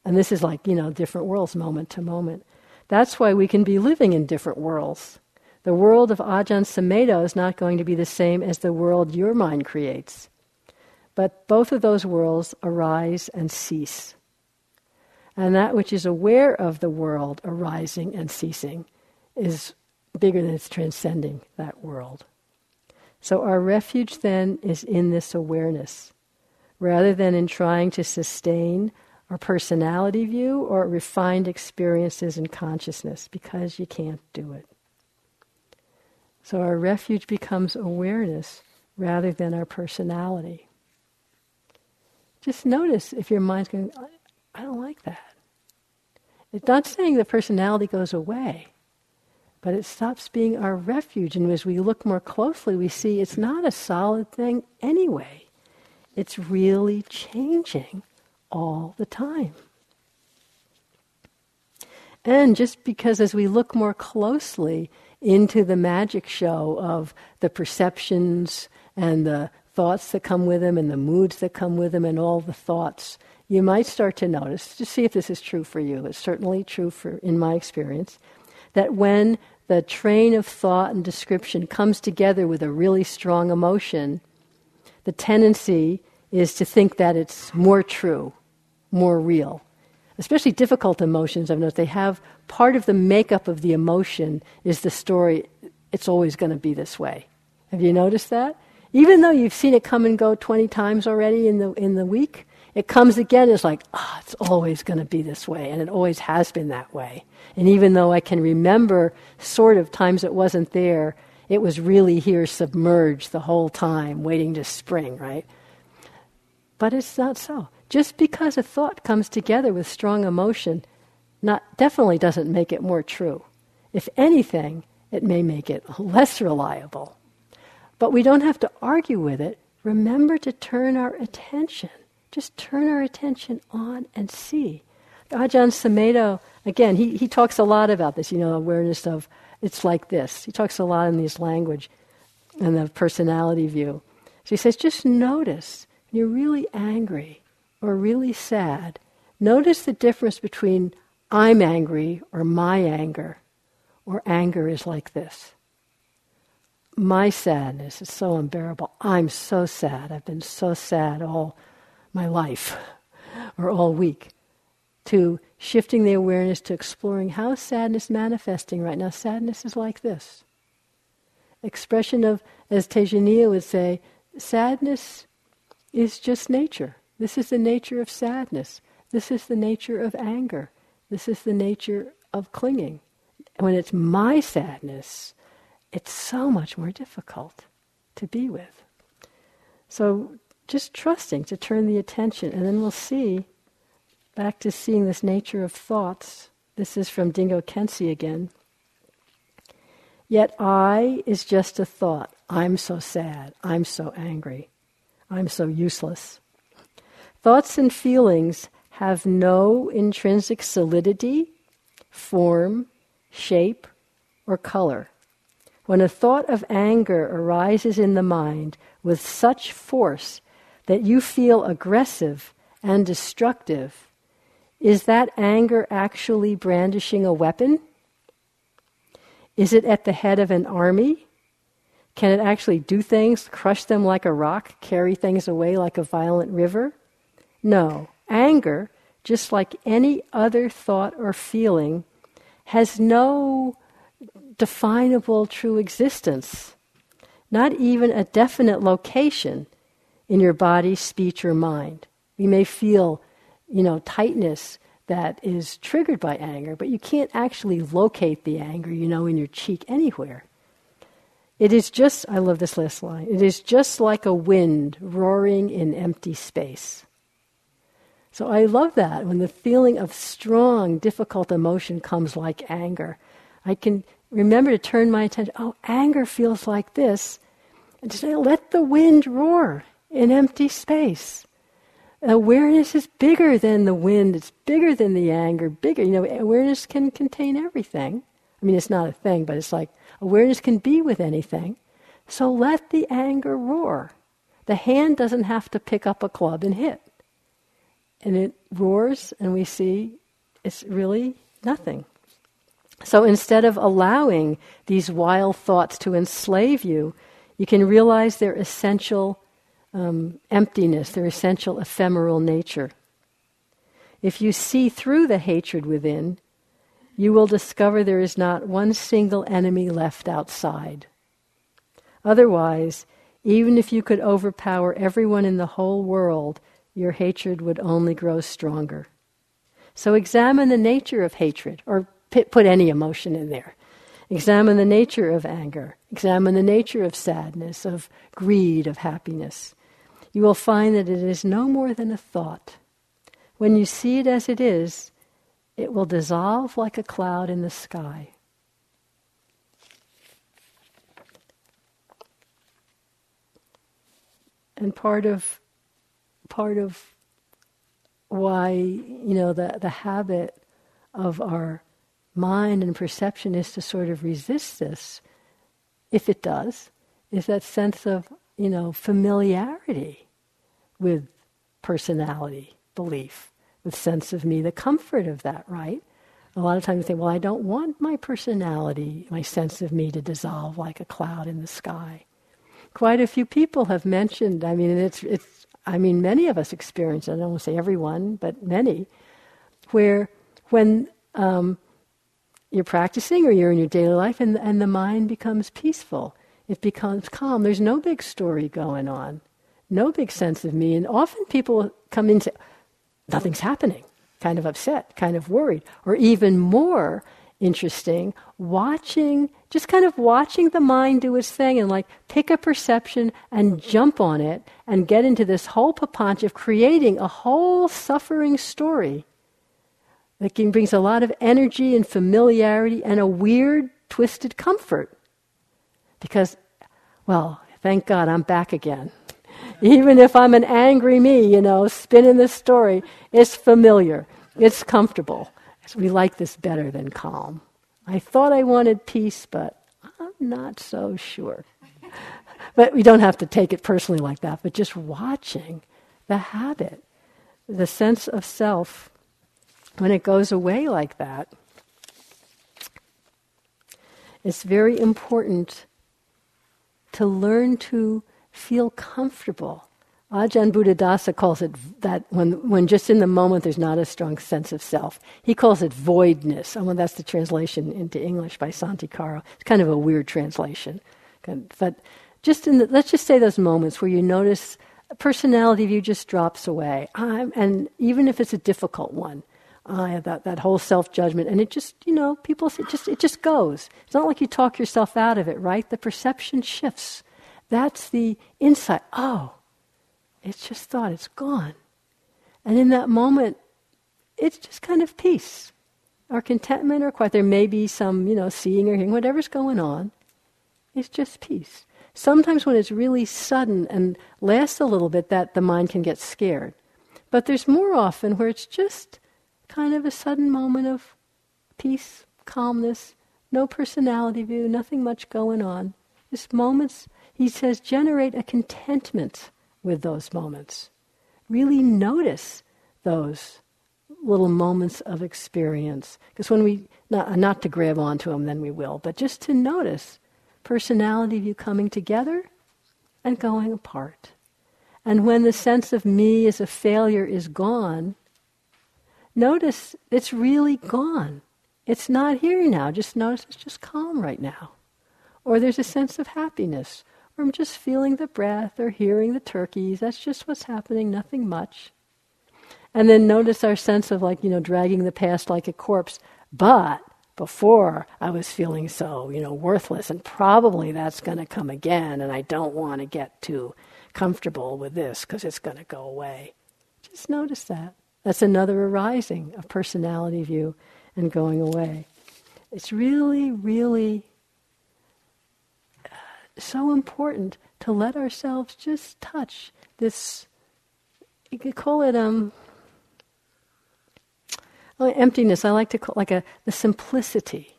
[SPEAKER 1] And this is like, you know, different worlds moment to moment. That's why we can be living in different worlds. The world of Ajahn Sumedho is not going to be the same as the world your mind creates. But both of those worlds arise and cease. And that which is aware of the world arising and ceasing is bigger than it's transcending that world. So our refuge then is in this awareness, rather than in trying to sustain our personality view or refined experiences and consciousness, because you can't do it. So our refuge becomes awareness rather than our personality. Just notice if your mind's going, I don't like that. It's not saying the personality goes away, but it stops being our refuge. And as we look more closely, we see it's not a solid thing anyway. It's really changing all the time. And just because as we look more closely into the magic show of the perceptions and the thoughts that come with them and the moods that come with them and all the thoughts, you might start to notice, to see if this is true for you, it's certainly true for in my experience, that when the train of thought and description comes together with a really strong emotion, the tendency is to think that it's more true, more real. Especially difficult emotions, I've noticed they have part of the makeup of the emotion is the story, it's always going to be this way. Have you noticed that? Even though you've seen it come and go 20 times already in the, in the week, it comes again as like, ah, oh, it's always going to be this way, and it always has been that way. And even though I can remember sort of times it wasn't there, it was really here submerged the whole time, waiting to spring, right? But it's not so. Just because a thought comes together with strong emotion, not definitely doesn't make it more true. If anything, it may make it less reliable. But we don't have to argue with it. Remember to turn our attention. Just turn our attention on and see. Ajahn Sumedho again, he, he talks a lot about this, you know, awareness of it's like this. He talks a lot in this language and the personality view. So he says, just notice when you're really angry or really sad, notice the difference between I'm angry or my anger, or anger is like this. My sadness is so unbearable. I'm so sad. I've been so sad all my life or all week to shifting the awareness to exploring how sadness manifesting right now. Sadness is like this. Expression of, as Tejaniya would say, sadness is just nature. This is the nature of sadness. This is the nature of anger. This is the nature of clinging. When it's my sadness, it's so much more difficult to be with. So just trusting to turn the attention, and then we'll see Back to seeing this nature of thoughts. This is from Dilgo Khyentse again. Yet I is just a thought. I'm so sad. I'm so angry. I'm so useless. Thoughts and feelings have no intrinsic solidity, form, shape, or color. When a thought of anger arises in the mind with such force that you feel aggressive and destructive, is that anger actually brandishing a weapon? Is it at the head of an army? Can it actually do things, crush them like a rock, carry things away like a violent river? No. Anger, just like any other thought or feeling, has no definable true existence, not even a definite location in your body, speech, or mind. We may feel you know, tightness that is triggered by anger, but you can't actually locate the anger, you know, in your cheek anywhere. It is just, I love this last line, it is just like a wind roaring in empty space. So I love that when the feeling of strong, difficult emotion comes like anger. I can remember to turn my attention, oh, anger feels like this, and to say, let the wind roar in empty space awareness is bigger than the wind, it's bigger than the anger, bigger. You know, awareness can contain everything. I mean, it's not a thing, but it's like awareness can be with anything. So let the anger roar. The hand doesn't have to pick up a club and hit. And it roars, and we see it's really nothing. So instead of allowing these wild thoughts to enslave you, you can realize their essential um, emptiness, their essential ephemeral nature. If you see through the hatred within, you will discover there is not one single enemy left outside. Otherwise, even if you could overpower everyone in the whole world, your hatred would only grow stronger. So examine the nature of hatred, or put any emotion in there. Examine the nature of anger. Examine the nature of sadness, of greed, of happiness. You will find that it is no more than a thought. When you see it as it is, it will dissolve like a cloud in the sky. And part of part of why you know the the habit of our mind and perception is to sort of resist this, if it does, is that sense of you know familiarity with personality, belief with sense of me, the comfort of that, right? A lot of times we think, well, I don't want my personality, my sense of me to dissolve like a cloud in the sky. Quite a few people have mentioned, I mean, it's, it's I mean, many of us experience I don't want to say everyone, but many, where when um, you're practicing or you're in your daily life and, and the mind becomes peaceful, it becomes calm. There's no big story going on, no big sense of me. And often people come into, nothing's happening, kind of upset, kind of worried, or even more interesting, watching, just kind of watching the mind do its thing and like pick a perception and jump on it and get into this whole papanch of creating a whole suffering story that brings a lot of energy and familiarity and a weird, twisted comfort. Because, well, thank God I'm back again. Even if I'm an angry me, you know, spinning this story, it's familiar, it's comfortable. We like this better than calm. I thought I wanted peace, but I'm not so sure. but we don't have to take it personally like that, but just watching the habit, the sense of self, when it goes away like that, it's very important to learn to feel comfortable. Ajahn Buddhadasa calls it that when, when just in the moment there's not a strong sense of self. He calls it voidness. I mean, that's the translation into English by Santikaro. It's kind of a weird translation. But just in the, let's just say those moments where you notice personality view just drops away. I'm, and even if it's a difficult one, uh, that, that whole self judgment, and it just, you know, people, it just, it just goes. It's not like you talk yourself out of it, right? The perception shifts. That's the insight. Oh, it's just thought, it's gone. And in that moment, it's just kind of peace or contentment or quiet. There may be some, you know, seeing or hearing, whatever's going on. It's just peace. Sometimes when it's really sudden and lasts a little bit, that the mind can get scared. But there's more often where it's just kind of a sudden moment of peace, calmness, no personality view, nothing much going on. Just moments he says, generate a contentment with those moments. Really notice those little moments of experience. Because when we, not, not to grab onto them, then we will, but just to notice personality view coming together and going apart. And when the sense of me as a failure is gone, notice it's really gone. It's not here now. Just notice it's just calm right now. Or there's a sense of happiness or I'm just feeling the breath or hearing the turkeys. That's just what's happening, nothing much. And then notice our sense of like, you know, dragging the past like a corpse. But before I was feeling so, you know, worthless, and probably that's going to come again, and I don't want to get too comfortable with this because it's going to go away. Just notice that. That's another arising of personality view and going away. It's really, really so important to let ourselves just touch this you could call it um, emptiness. I like to call like a the simplicity,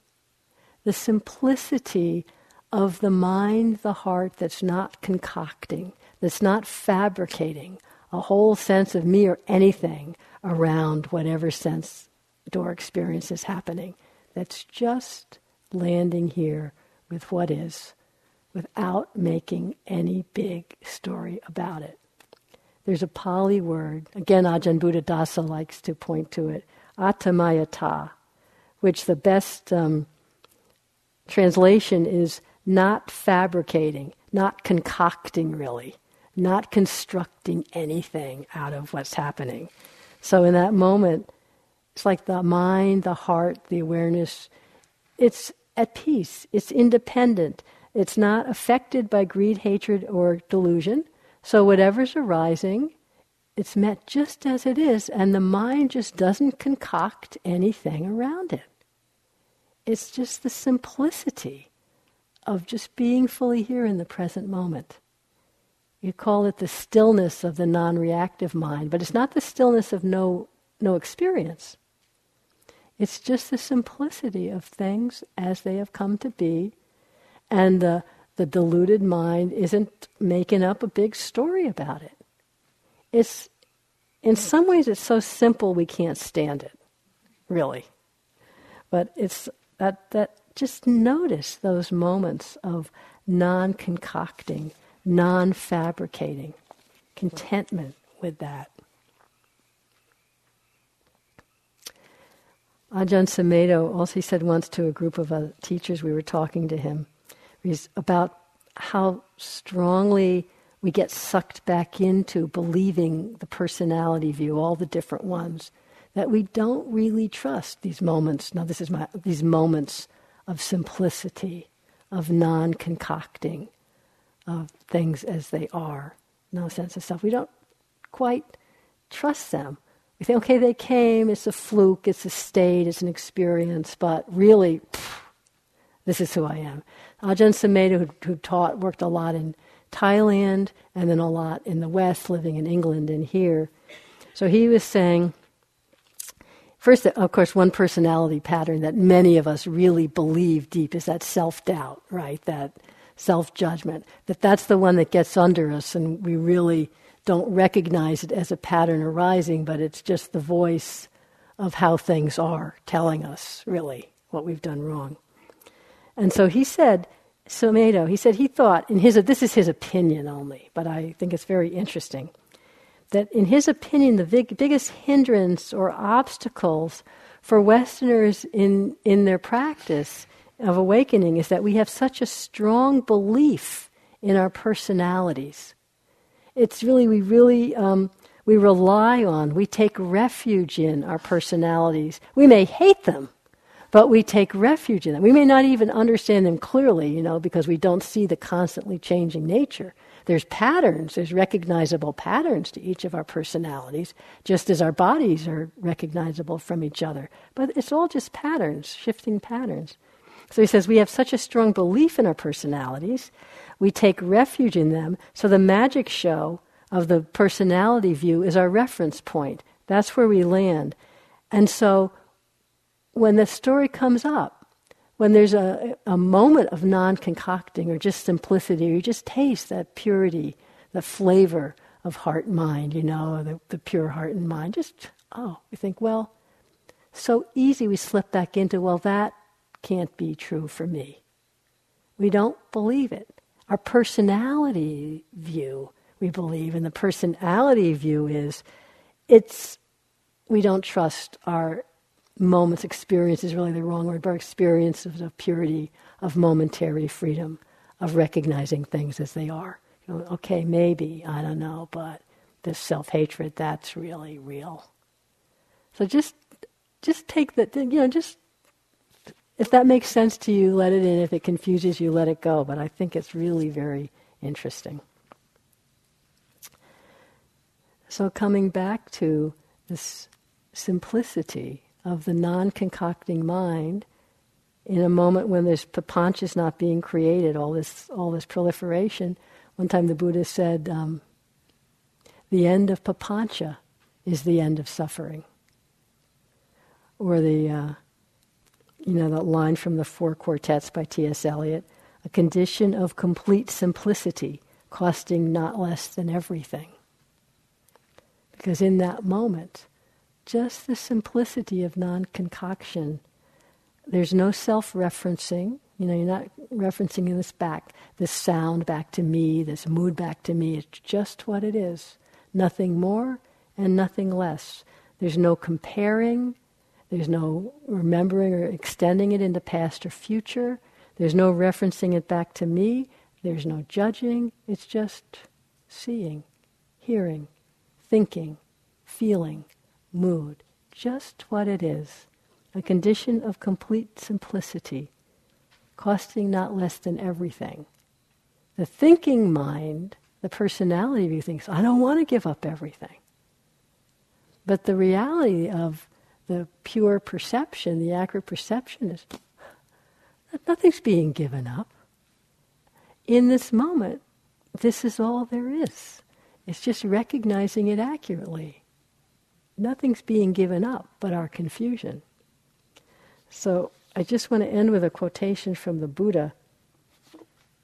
[SPEAKER 1] the simplicity of the mind, the heart that's not concocting, that's not fabricating a whole sense of me or anything around whatever sense door experience is happening. That's just landing here with what is without making any big story about it. There's a Pali word, again, Ajahn Buddhadasa likes to point to it, atammayata, which the best um, translation is not fabricating, not concocting really, not constructing anything out of what's happening. So in that moment, it's like the mind, the heart, the awareness, it's at peace, it's independent, it's not affected by greed, hatred, or delusion. So whatever's arising, it's met just as it is, and the mind just doesn't concoct anything around it. It's just the simplicity of just being fully here in the present moment. You call it the stillness of the non reactive mind, but it's not the stillness of no, no experience. It's just the simplicity of things as they have come to be, and the, the deluded mind isn't making up a big story about it. It's, in some ways, it's so simple we can't stand it, really. But it's that, that just notice those moments of non concocting, non fabricating, contentment with that. Ajahn Sumedho also said once to a group of uh, teachers, we were talking to him, he's about how strongly we get sucked back into believing the personality view, all the different ones, that we don't really trust these moments. Now, this is my, these moments of simplicity, of non concocting, of things as they are, no sense of self. We don't quite trust them. We think, okay, they came, it's a fluke, it's a state, it's an experience, but really, this is who I am. Ajahn Sumedho, who, who taught, worked a lot in Thailand and then a lot in the West, living in England and here. So he was saying, First, of course, one personality pattern that many of us really believe deep is that self doubt, right? That self judgment. That that's the one that gets under us, and we really don't recognize it as a pattern arising, but it's just the voice of how things are telling us, really, what we've done wrong. And so he said, Sumedho, he said he thought, in his, this is his opinion only, but I think it's very interesting that, in his opinion, the big, biggest hindrance or obstacles for Westerners in, in their practice of awakening is that we have such a strong belief in our personalities. It's really, we really, um, we rely on, we take refuge in our personalities. We may hate them, but we take refuge in them. We may not even understand them clearly, you know, because we don't see the constantly changing nature. There's patterns, there's recognizable patterns to each of our personalities, just as our bodies are recognizable from each other. But it's all just patterns, shifting patterns. So he says we have such a strong belief in our personalities, we take refuge in them. So the magic show of the personality view is our reference point. That's where we land. And so when the story comes up, when there's a, a moment of non concocting or just simplicity, or you just taste that purity, the flavor of heart and mind, you know, the, the pure heart and mind, just, oh, we think, well, so easy we slip back into, well, that can't be true for me. We don't believe it. Our personality view, we believe, and the personality view is it's, we don't trust our moments, experience is really the wrong word, but experience of purity, of momentary freedom, of recognizing things as they are. You know, okay, maybe, I don't know, but this self hatred, that's really real. So just just take that, you know, just if that makes sense to you, let it in. If it confuses you, let it go. But I think it's really very interesting. So coming back to this simplicity of the non concocting mind in a moment when there's papancha is not being created, all this, all this proliferation. One time the Buddha said, um, the end of papancha is the end of suffering. Or the, uh, you know, the line from the Four Quartets by T.S. Eliot a condition of complete simplicity, costing not less than everything. Because in that moment, just the simplicity of non concoction, there's no self referencing. You know, you're not referencing this back, this sound back to me, this mood back to me. It's just what it is. Nothing more and nothing less. There's no comparing. There's no remembering or extending it into past or future. There's no referencing it back to me. There's no judging. It's just seeing, hearing, thinking, feeling, mood. Just what it is. A condition of complete simplicity, costing not less than everything. The thinking mind, the personality view thinks, I don't want to give up everything. But the reality of the pure perception, the accurate perception is that nothing's being given up. In this moment, this is all there is. It's just recognizing it accurately. Nothing's being given up but our confusion. So I just want to end with a quotation from the Buddha.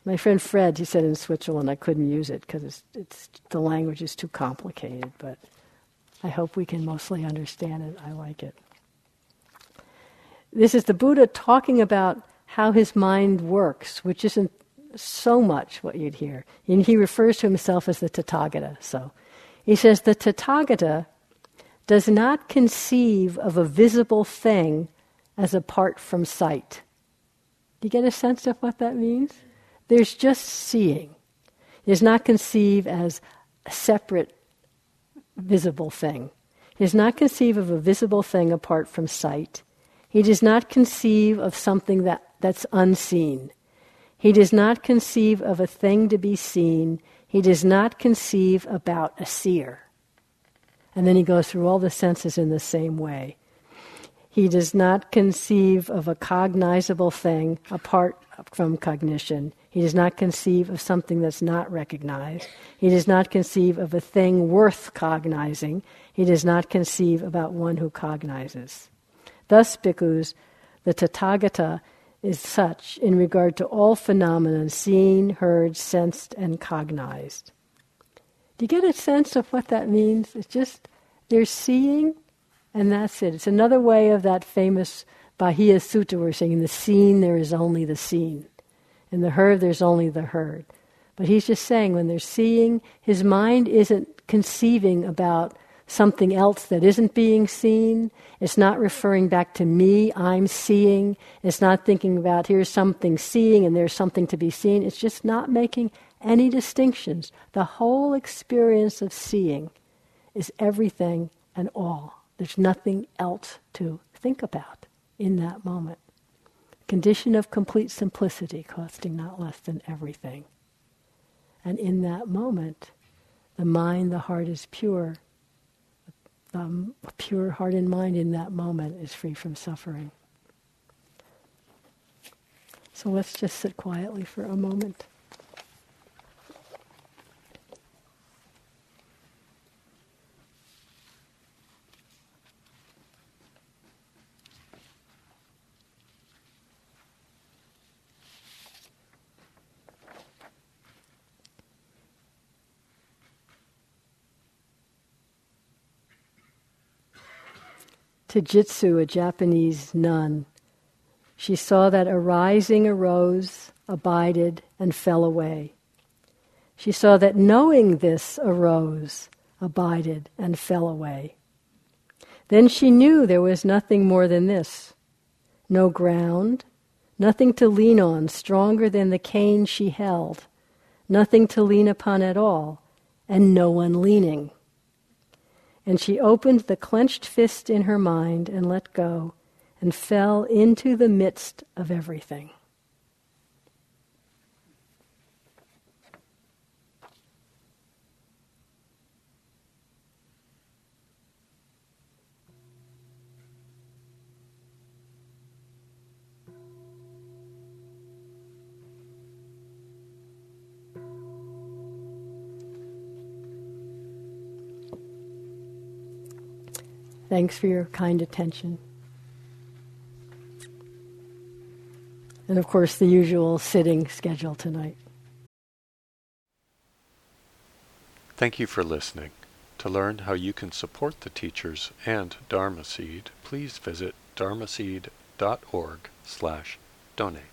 [SPEAKER 1] My friend Fred, he said in Switzerland, I couldn't use it because it's, it's, the language is too complicated, but I hope we can mostly understand it. I like it. This is the Buddha talking about how his mind works, which isn't so much what you'd hear. And he refers to himself as the Tathagata. So he says the Tathagata does not conceive of a visible thing as apart from sight. Do you get a sense of what that means? There's just seeing. It does not conceive as a separate visible thing. He does not conceive of a visible thing apart from sight. He does not conceive of something that, that's unseen. He does not conceive of a thing to be seen. He does not conceive about a seer. And then he goes through all the senses in the same way. He does not conceive of a cognizable thing apart from cognition. He does not conceive of something that's not recognized. He does not conceive of a thing worth cognizing. He does not conceive about one who cognizes. Thus, bhikkhus, the Tathagata is such in regard to all phenomena seen, heard, sensed, and cognized. Do you get a sense of what that means? It's just they're seeing, and that's it. It's another way of that famous Bahia Sutta we're saying, in the seen there is only the seen. In the heard there's only the heard. But he's just saying when they're seeing, his mind isn't conceiving about something else that isn't being seen. It's not referring back to me, I'm seeing. It's not thinking about here's something seeing and there's something to be seen. It's just not making any distinctions. The whole experience of seeing is everything and all. There's nothing else to think about in that moment. Condition of complete simplicity, costing not less than everything. And in that moment, the mind, the heart is pure. A pure heart and mind in that moment is free from suffering. So let's just sit quietly for a moment. To Jitsu, a Japanese nun. She saw that arising arose, abided, and fell away. She saw that knowing this arose, abided, and fell away. Then she knew there was nothing more than this no ground, nothing to lean on stronger than the cane she held, nothing to lean upon at all, and no one leaning. And she opened the clenched fist in her mind and let go and fell into the midst of everything. Thanks for your kind attention. And of course, the usual sitting schedule tonight.
[SPEAKER 2] Thank you for listening. To learn how you can support the teachers and Dharma Seed, please visit dharmaseed.org slash donate.